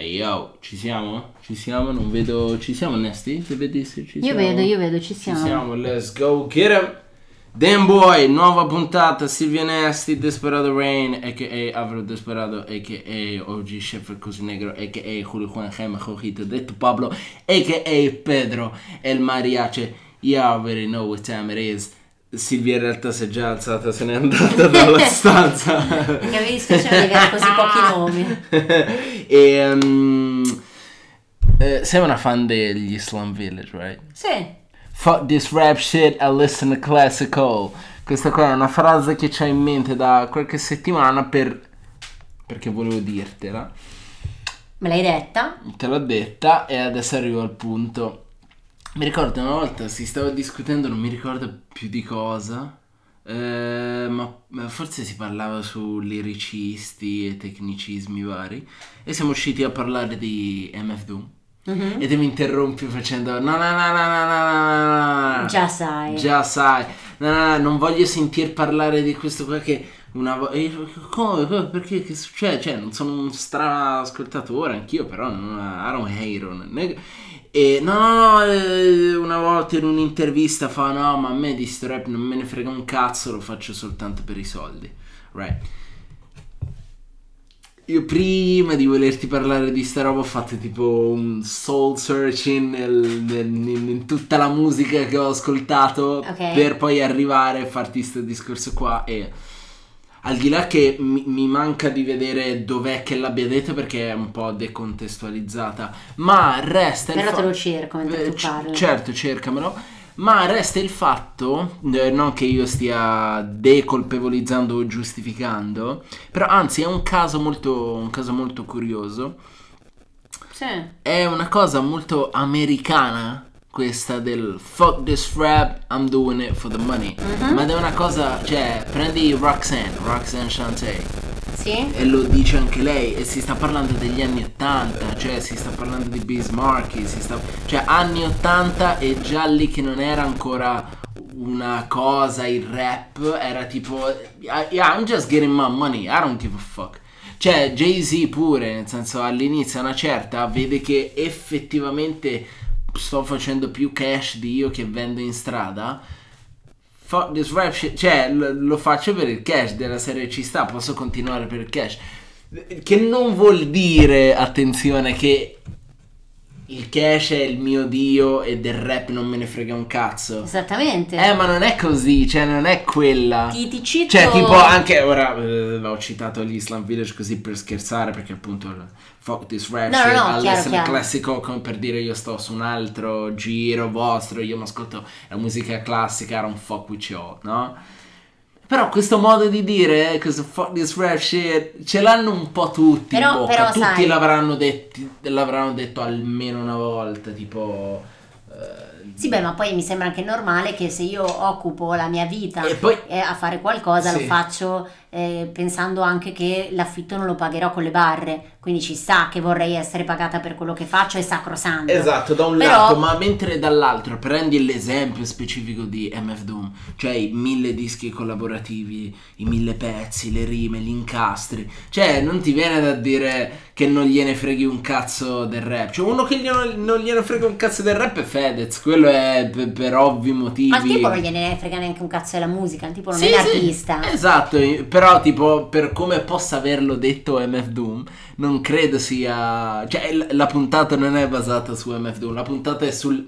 Ehi yo, ci siamo? Ci siamo? Non vedo. Ci siamo, Nesti? Se vedi se ci Io siamo. vedo, io vedo, ci Ci siamo. siamo, let's go, get 'em! Damn boy, nuova puntata, Silvia Nesti, Desperado Rain, a.k.a. Avro Desperado, a.k.a. OG Chef El Cosinegro, a.k.a. Julio Juan Jaime Jojito, detto Pablo, a.k.a. Pedro El Mariace. You already know what time it is. Silvia in realtà si è già alzata, se n'è andata dalla stanza. Perché avevi dispiacere di avere così pochi nomi. e, um, eh, sei una fan degli Slum Village, right? Sì. Fuck this rap shit, I listen to classical. Questa qua è una frase che c'ho in mente da qualche settimana per... perché volevo dirtela. Me l'hai detta? Te l'ho detta e adesso arrivo al punto. Mi ricordo una volta si stava discutendo, non mi ricordo più di cosa, eh, ma, forse si parlava su liricisti e tecnicismi vari, e siamo usciti a parlare di MF Doom. Mm-hmm. E te mi interrompi facendo no no no no no no no Già sai Già sai No no no non voglio sentir parlare di questo qua che una volta come, come perché che succede cioè non sono un stra ascoltatore anch'io però non, I don't hate on e no no no eh, una volta in un'intervista fa no ma a me di sto rap non me ne frega un cazzo lo faccio soltanto per i soldi right io prima di volerti parlare di sta roba ho fatto tipo un soul searching nel- nel- in, in tutta la musica che ho ascoltato Ok. per poi arrivare a farti questo discorso qua e al di là che mi, mi manca di vedere dov'è che l'abbia detto perché è un po' decontestualizzata ma resta il Però fa- te lo cerco mentre eh, tu c- parli. certo cercamelo ma resta il fatto, eh, non che io stia decolpevolizzando o giustificando, però anzi è un caso molto, un caso molto curioso. Sì. È una cosa molto americana questa del fuck this rap, I'm doing it for the money. Mhm. Ma è una cosa, cioè, prendi Roxanne, Roxanne Shante, Sì? e lo dice anche lei, e si sta parlando degli anni 80, cioè si sta parlando di Bismarck, si sta, cioè anni 80 e già lì che non era ancora una cosa il rap, era tipo, yeah, I'm just getting my money, I don't give a fuck. Cioè Jay-Z pure, nel senso all'inizio una certa vede che effettivamente sto facendo più cash di io che vendo in strada. This rap cioè l- lo faccio per il cash della serie ci sta, posso continuare per il cash. Che non vuol dire, attenzione, che il cash è il mio dio e del rap non me ne frega un cazzo. Esattamente. Eh, ma non è così, cioè non è quella. Ti, ti cito... Cioè, tipo, anche ora eh, ho citato gli Islam Village così per scherzare, perché appunto fuck this rap No, shit, no, no, chiaro, chiaro. classico come per dire io sto su un altro giro vostro, io mi ascolto la musica classica, I don't fuck with you, no? Però questo modo di dire, eh, questo fuck this rap shit, ce l'hanno un po' tutti in Però- bocca. però, tutti sai- l'avranno, detti- l'avranno detto almeno una volta, tipo... eh, Sì, beh, ma poi mi sembra anche normale che se io occupo la mia vita poi- eh, a fare qualcosa Sì. lo faccio eh, pensando anche che l'affitto non lo pagherò con le barre, quindi ci sta che vorrei essere pagata per quello che faccio, è sacrosanto. Esatto, da un Però- lato, ma mentre dall'altro prendi l'esempio specifico di MF Doom, cioè i mille dischi collaborativi, i mille pezzi, le rime, gli incastri, cioè non ti viene da dire che non gliene freghi un cazzo del rap, cioè uno che gliene- non gliene frega un cazzo del rap è Fedez, quello è per, per ovvi motivi. Al tipo non gliene frega neanche un cazzo della musica, il tipo non Sì, è un sì, artista. Esatto, però tipo per come possa averlo detto MF Doom, non credo sia... Cioè la puntata non è basata su MF Doom, la puntata è sul-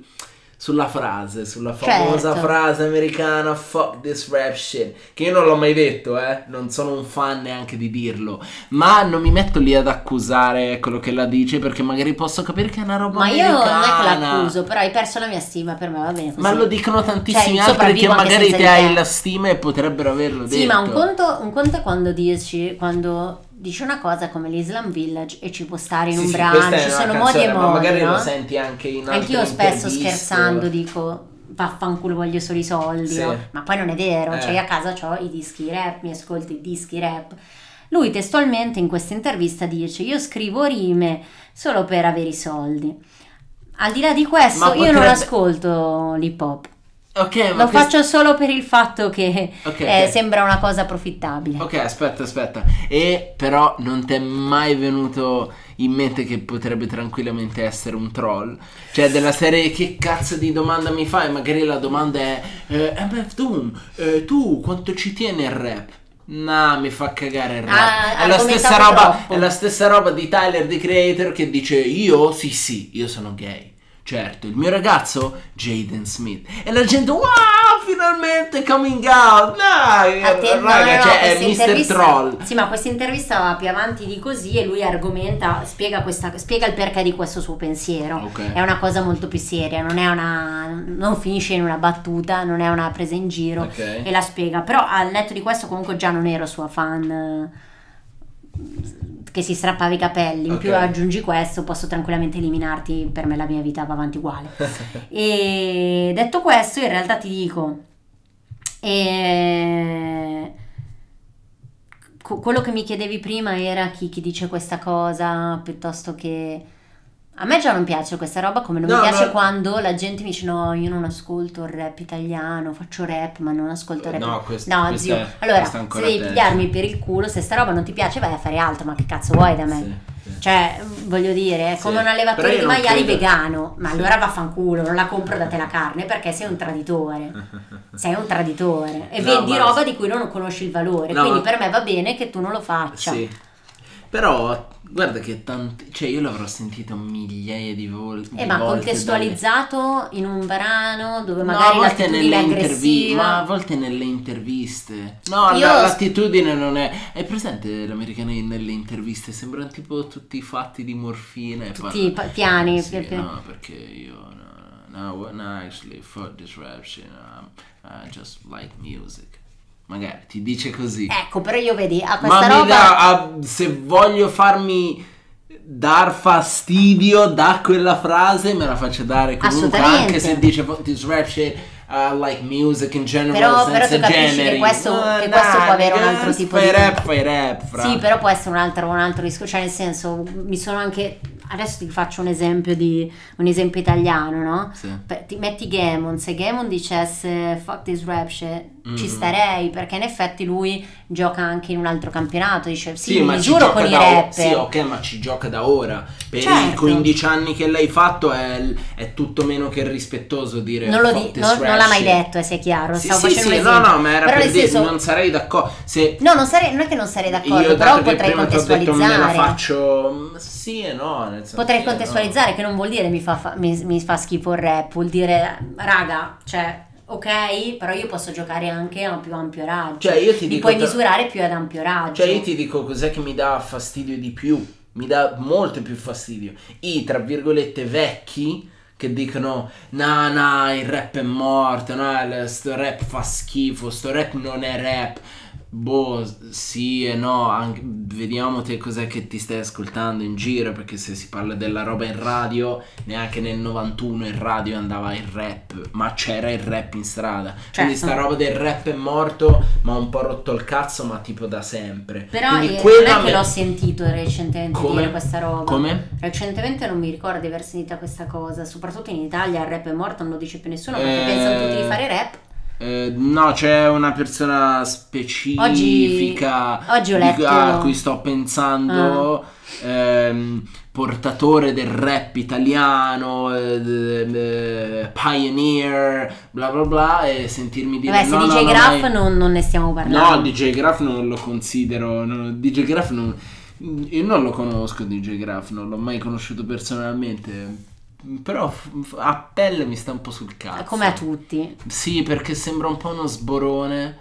sulla frase, sulla famosa Certo. frase americana fuck this rap shit, che io non l'ho mai detto, eh, non sono un fan neanche di dirlo, ma non mi metto lì ad accusare quello che la dice perché magari posso capire che è una roba Ma io non è che americana. l'accuso, però hai perso la mia stima, per me va bene così. Ma lo dicono tantissimi Cioè, altri che magari te hai la stima e potrebbero averlo detto. Sì, ma un conto, un conto è quando dici, quando dici una cosa come l'Islam Village e ci può stare in Sì, un sì, brano, ci sono canzone, modi e ma modi, magari no? lo senti anche in altre Anch'io spesso scherzando dico vaffanculo voglio solo i soldi, Sì. no? ma poi non è vero, Eh. cioè io a casa ho i dischi rap, mi ascolto i dischi rap. Lui testualmente in questa intervista dice io scrivo rime solo per avere i soldi. Al di là di questo Ma io non ascolto l'hip hop. Ok, ma Lo questo- faccio solo per il fatto che Ok, eh, ok. sembra una cosa profittabile. Ok, aspetta, aspetta. E però non ti è mai venuto in mente che potrebbe tranquillamente essere un troll? Cioè, della serie che cazzo di domanda mi fai? Magari la domanda è eh, MF Doom, eh, tu quanto ci tieni il rap? Nah, mi fa cagare il rap. Ah, è, la roba, è la stessa roba di Tyler, the creator, che dice io, sì sì, io sono gay. Certo, il mio ragazzo, Jaden Smith. E la gente, wow, finalmente coming out. Dai, A te- no, raga, no, cioè, è Mr. Troll. Sì, ma questa intervista va più avanti di così e lui argomenta, spiega, questa, spiega il perché di questo suo pensiero. Ok. È una cosa molto più seria, non è una. non finisce in una battuta, non è una presa in giro Ok. e la spiega. Però al netto di questo, comunque, già non ero sua fan. Che si strappava i capelli, in Ok. più aggiungi questo, posso tranquillamente eliminarti. Per me la mia vita va avanti uguale. E detto questo, in realtà ti dico, eh, quello che mi chiedevi prima era chi, chi dice questa cosa piuttosto che... A me già non piace questa roba, come non No, mi piace no. quando la gente mi dice no, io non ascolto il rap italiano, faccio rap ma non ascolto il rap. No, questo- no questo zio, è- allora se devi peggio. pigliarmi per il culo, se sta roba non ti piace vai a fare altro, ma che cazzo vuoi da me? Sì, sì. Cioè, voglio dire, è Sì, come un però allevatore di maiali credo- vegano, ma Sì. allora vaffanculo, non la compro da te la carne perché sei un traditore. Sei un traditore e No, vendi ma- roba di cui non conosci il valore, No, quindi ma- per me va bene che tu non lo faccia. Sì. Però, guarda che tanti... Cioè, io l'avrò sentito migliaia di, vol- di Eh, ma volte contestualizzato in un brano dove dalle- magari no, a volte nelle è interviste, ma a volte nelle interviste. No, Io- la- l'attitudine non è... Hai presente l'americana nelle interviste? Sembrano tipo tutti fatti di morfina. e Tutti parlano- pa- piani, Sì, pi- no, perché io... No, no, no, actually, fuck this rap shit. I just like music. Magari ti dice così. Ecco, però io vedi, a Ma questa mi roba... dà, ah, se voglio farmi dar fastidio da quella frase, me la faccio dare comunque, anche se dice "Fuck this rap shit, I like music in general, Però- però senza tu capisci che generi. questo- Ma che questo può avere un altro tipo fai di- rap, fai rap, fra. Sì, però può essere un altro, un altro discorso, cioè nel senso, mi sono anche... Adesso ti faccio un esempio di... un esempio italiano, no? Sì. Ti metti Gamon, se Gamon dicesse fuck this rap shit, ci Mhm. starei, perché in effetti lui gioca anche in un altro campionato, dice sì, Sì, ma gioca con i da rapper. Sì, ok, ma ci gioca da ora. Per i Certo. 15 anni che l'hai fatto è, è tutto meno che rispettoso dire Non, lo "Fuck di- non- non rap l'ha mai shit". detto, eh, sia chiaro, Sì, stavo sì, sì, no, no, ma era Però per dire, senso- non sarei d'accordo. Se No, non, sarei- non è che non sarei d'accordo, io però dato che potrei prima ti ho detto me la contestualizzare. faccio mm, sì e no, nel Potrei sì e no. contestualizzare che non vuol dire mi fa, fa- mi, mi fa schifo il rap, vuol dire raga, cioè ok, però io posso giocare anche a un più ampio raggio. Cioè, io ti mi dico puoi misurare più ad ampio raggio. Cioè, io ti dico cos'è che mi dà fastidio di più. Mi dà molto più fastidio. I tra virgolette vecchi che dicono: No, no, il rap è morto. No, sto rap fa schifo. Sto rap non è rap. Boh, sì e no. anche- vediamo te cos'è che ti stai ascoltando in giro. Perché se si parla della roba in radio, neanche nel 91 in radio andava il rap. Ma c'era il rap in strada. Quindi Certo. sta roba del rap è morto, ma un po' rotto il cazzo, ma tipo da sempre. Però Quindi eh, quella non è che me- l'ho sentito recentemente Come? dire questa roba. Come? Recentemente non mi ricordo di aver sentito questa cosa, soprattutto in Italia il rap è morto, non lo dice più nessuno perché Eh, pensano tutti di fare rap. Eh, no, c'è una persona specifica Oggi- oggi ho letto- a cui sto pensando, ehm, portatore del rap italiano, eh, eh, pioneer, bla bla bla, e sentirmi dire Vabbè, se no, DJ no, no, Graff ma- non, non ne stiamo No, parlando. DJ Graff non lo considero. no, DJ Graff non. Io non lo conosco, DJ Graff, non l'ho mai conosciuto personalmente. Però a pelle mi sta un po' sul cazzo. Come a tutti. Sì, perché sembra un po' uno sborone.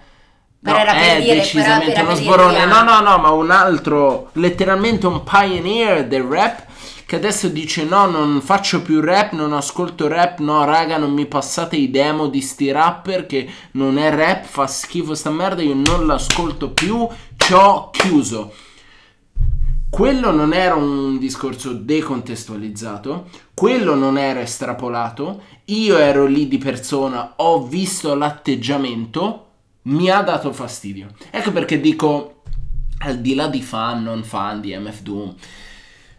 No, era per è dire- decisamente era uno per sborone. dire, No, no, no, ma un altro, letteralmente un pioneer del rap che adesso dice no, non faccio più rap, non ascolto rap, no raga, non mi passate i demo di sti rapper che non è rap, fa schifo sta merda, io non l'ascolto più, ci ho chiuso. Quello non era un discorso decontestualizzato, quello non era estrapolato, io ero lì di persona, ho visto l'atteggiamento, mi ha dato fastidio. Ecco perché dico, al di là di fan, non fan di MF Doom,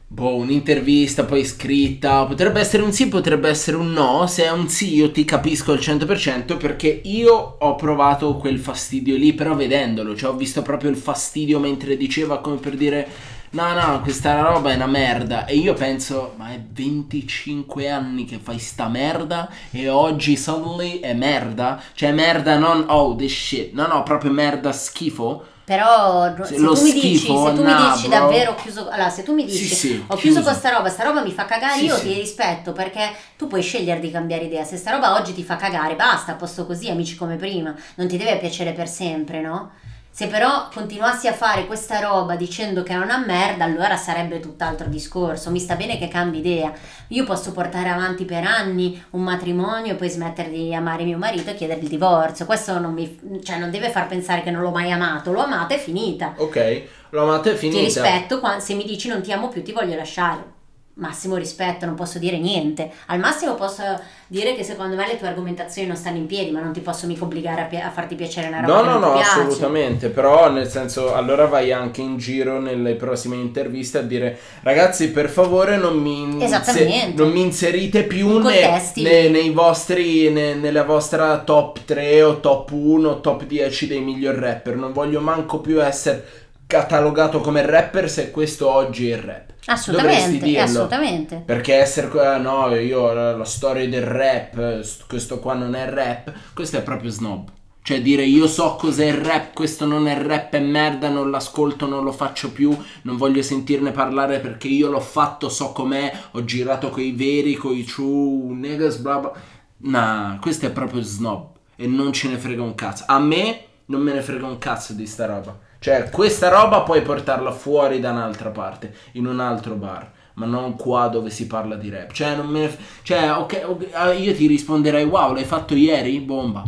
Boh, un'intervista poi scritta. Potrebbe essere un sì, potrebbe essere un no. Se è un sì, io ti capisco al 100% perché io ho provato quel fastidio lì, però vedendolo, cioè ho visto proprio il fastidio mentre diceva come per dire no, no, questa roba è una merda. E io penso, ma è 25 anni che fai sta merda e oggi suddenly è merda? Cioè merda non, oh, this shit. No, no, proprio merda schifo. Però se, Se tu mi dici, schifo, se tu nah, mi dici bro. davvero ho chiuso, allora se tu mi dici Sì, sì, ho chiuso chiuso. questa roba, sta roba mi fa cagare, Sì, io ti rispetto perché tu puoi scegliere di cambiare idea. Se sta roba oggi ti fa cagare, basta, posto così, amici come prima. Non ti deve piacere per sempre, no? Se però continuassi a fare questa roba dicendo che è una merda, allora sarebbe tutt'altro discorso. Mi sta bene che cambi idea. Io posso portare avanti per anni un matrimonio e poi smettere di amare mio marito e chiedere il divorzio. Questo non mi cioè non deve far pensare che non l'ho mai amato, l'ho amata e finita. Ok, l'ho amata è finita. Ti rispetto se mi dici non ti amo più, ti voglio lasciare. Massimo rispetto, non posso dire niente. Al massimo posso dire che secondo me le tue argomentazioni non stanno in piedi, ma non ti posso mica obbligare a, pi- a farti piacere una roba No, no, no, piace. assolutamente, però nel senso allora vai anche in giro nelle prossime interviste a dire ragazzi per favore non mi, inse- Esattamente. non mi inserite più ne- ne- nei vostri, ne- nella vostra top 3 o top 1 o top 10 dei miglior rapper, non voglio manco più essere catalogato come rapper se questo oggi è il rap. Assolutamente, dirlo. assolutamente. Perché essere qua, no, io la, la storia del rap, st- questo qua non è rap, questo è proprio snob. Cioè dire io so cos'è il rap, questo non è rap, è merda, non l'ascolto, non lo faccio più, non voglio sentirne parlare perché io l'ho fatto, so com'è, ho girato coi veri, coi true niggas, bla bla. Nah, questo è proprio snob e non ce ne frega un cazzo. A me non me ne frega un cazzo di sta roba. Cioè, questa roba puoi portarla fuori da un'altra parte, in un altro bar, ma non qua dove si parla di rap. Cioè, non me ne... Cioè, ok, ok, ah, io ti risponderei, wow, l'hai fatto ieri? Bomba.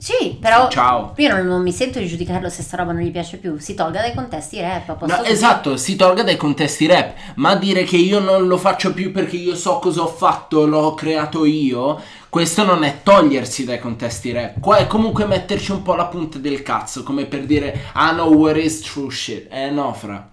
Sì, però Ciao. io non, non mi sento di giudicarlo se sta roba non gli piace più. Si tolga dai contesti rap. No, esatto, si tolga dai contesti rap, ma dire che io non lo faccio più perché io so cosa ho fatto, l'ho creato io, questo non è togliersi dai contesti rap, qua è comunque metterci un po' la punta del cazzo, come per dire, ah no, what is true shit? Eh no, fra.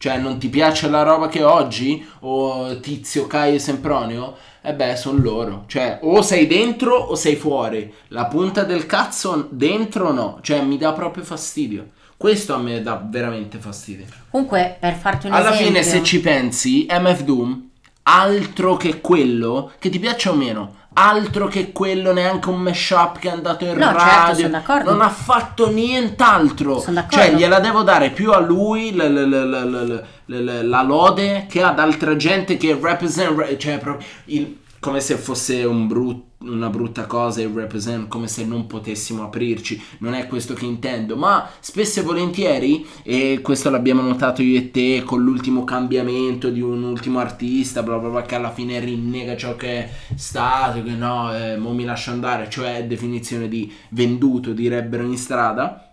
Cioè, non ti piace la roba che oggi? O Tizio, Caio e Sempronio? E beh, sono loro. Cioè, o sei dentro o sei fuori. La punta del cazzo dentro no. Cioè, mi dà proprio fastidio. Questo a me dà veramente fastidio. Comunque, per farti un Alla esempio. fine, se ci pensi, MF Doom, altro che quello, che ti piaccia o meno, altro che quello, neanche un mashup che è andato in No, certo, radio, d'accordo. non ha fatto nient'altro. Cioè, gliela devo dare più a lui l- l- l- l- l- l- la lode che ad altra gente che represent, cioè proprio il- come se fosse un brut- una brutta cosa il represent, come se non potessimo aprirci, non è questo che intendo, ma spesso e volentieri, e questo l'abbiamo notato io e te con l'ultimo cambiamento di un ultimo artista, bla bla bla, che alla fine rinnega ciò che è stato, che no, eh, mo mi lascia andare, cioè definizione di venduto, direbbero in strada.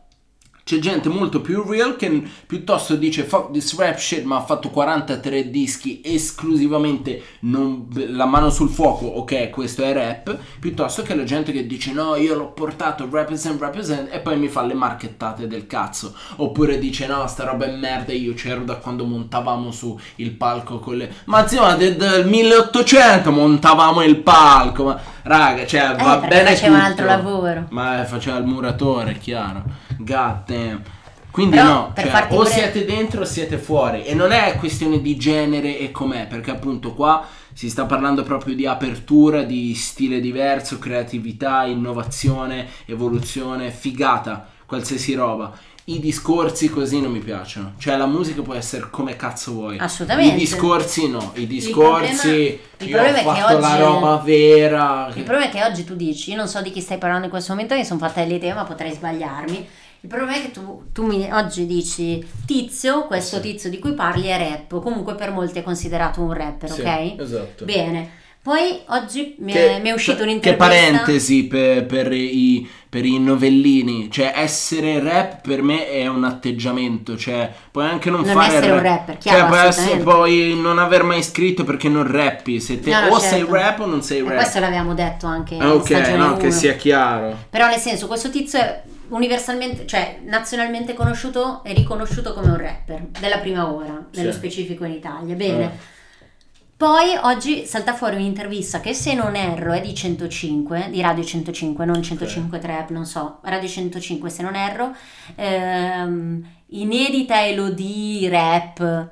C'è gente molto più real che piuttosto dice fuck this rap shit ma ha fatto 43 dischi esclusivamente non- la mano sul fuoco, ok questo è rap, piuttosto che la gente che dice no io l'ho portato represent represent e poi mi fa le marchettate del cazzo, oppure dice no sta roba è merda io c'ero da quando montavamo su il palco con le... Ma zio ma del, del 1800 montavamo il palco, ma raga cioè Eh, va bene faceva un tutto. altro lavoro. Ma eh, faceva il muratore, è chiaro. God damn. Quindi Però, no, cioè, o pure- siete dentro o siete fuori. E non è questione di genere e com'è, perché appunto qua si sta parlando proprio di apertura, di stile diverso, creatività, innovazione, evoluzione, figata, qualsiasi roba. I discorsi così non mi piacciono. Cioè la musica può essere come cazzo vuoi. Assolutamente. I discorsi no. I discorsi problema- il io ho problema è che fatto la oggi- roba vera. Il problema è che oggi tu dici, io non so di chi stai parlando in questo momento, mi sono fatta l'idea, ma potrei sbagliarmi. Il problema è che tu, tu mi- oggi dici tizio, questo tizio di cui parli è rap, o comunque per molti è considerato un rapper, Sì, ok? esatto. Bene. Poi oggi mi, Che- è, mi è uscita che un'intervista. parentesi per, per i, per i novellini, cioè essere rap per me è un atteggiamento, cioè puoi anche non, Non fare essere un rap. rapper, chiaro, cioè puoi, essere, puoi non aver mai scritto perché non rappi, se te No, no, o certo. sei rap o non sei E rap. questo l'avevamo detto anche Ah, in ok, stagione no, che 1. sia chiaro. Però nel senso, questo tizio è- universalmente, cioè nazionalmente conosciuto e riconosciuto come un rapper della prima ora, nello Sì. specifico in Italia. Bene. Eh. Poi oggi salta fuori un'intervista che se non erro è di 105, di Radio 105, non 105 Trap, non so, Radio 105 se non erro, ehm, inedita Elodie rap,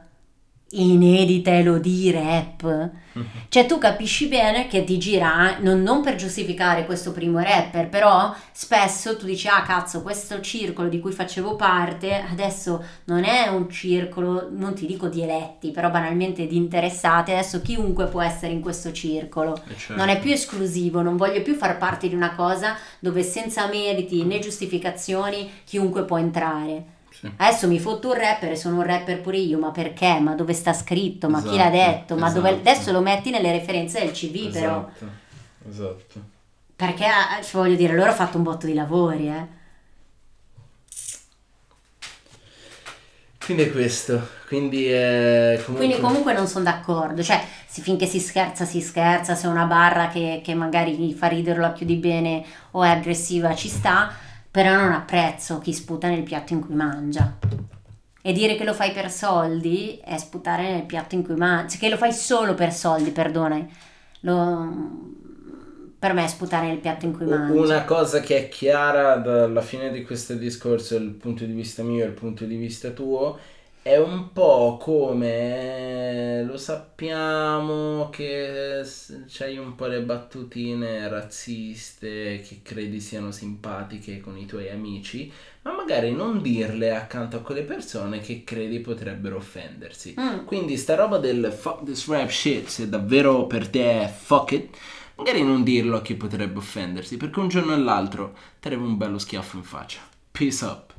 inedita Elodie rap. Cioè tu capisci bene che ti gira, non, non per giustificare questo primo rapper, però spesso tu dici ah cazzo questo circolo di cui facevo parte adesso non è un circolo, non ti dico di eletti, però banalmente di interessati, adesso chiunque può essere in questo circolo. Eh, certo. Non è più esclusivo, non voglio più far parte di una cosa dove senza meriti né giustificazioni chiunque può entrare. Sì. Adesso mi fotto un rapper e sono un rapper pure io, ma perché? Ma dove sta scritto? Ma chi l'ha Esatto, detto? Ma dove... esatto. adesso lo metti nelle referenze del CV però. Esatto, esatto. Perché, eh, ci voglio dire, loro hanno fatto un botto di lavori, eh. Quindi è questo. Quindi è comunque... Quindi comunque non sono d'accordo, cioè finché si scherza si scherza, se è una barra che, che magari fa ridere la chiudi bene o è aggressiva ci sta, però non apprezzo chi sputa nel piatto in cui mangia. E dire che lo fai per soldi è sputare nel piatto in cui mangi, cioè che lo fai solo per soldi, perdonami. Lo- Per me è sputare nel piatto in cui mangi. Una cosa che è chiara dalla fine di questo discorso, dal punto di vista mio e dal punto di vista tuo, è un po' come lo sappiamo che s- c'hai un po' le battutine razziste che credi siano simpatiche con i tuoi amici, ma magari non dirle accanto a quelle persone che credi potrebbero offendersi. Mm. Quindi sta roba del fuck this rap shit, se davvero per te è fuck it, magari non dirlo a chi potrebbe offendersi, perché un giorno o l'altro ti arriva un bello schiaffo in faccia. Peace up.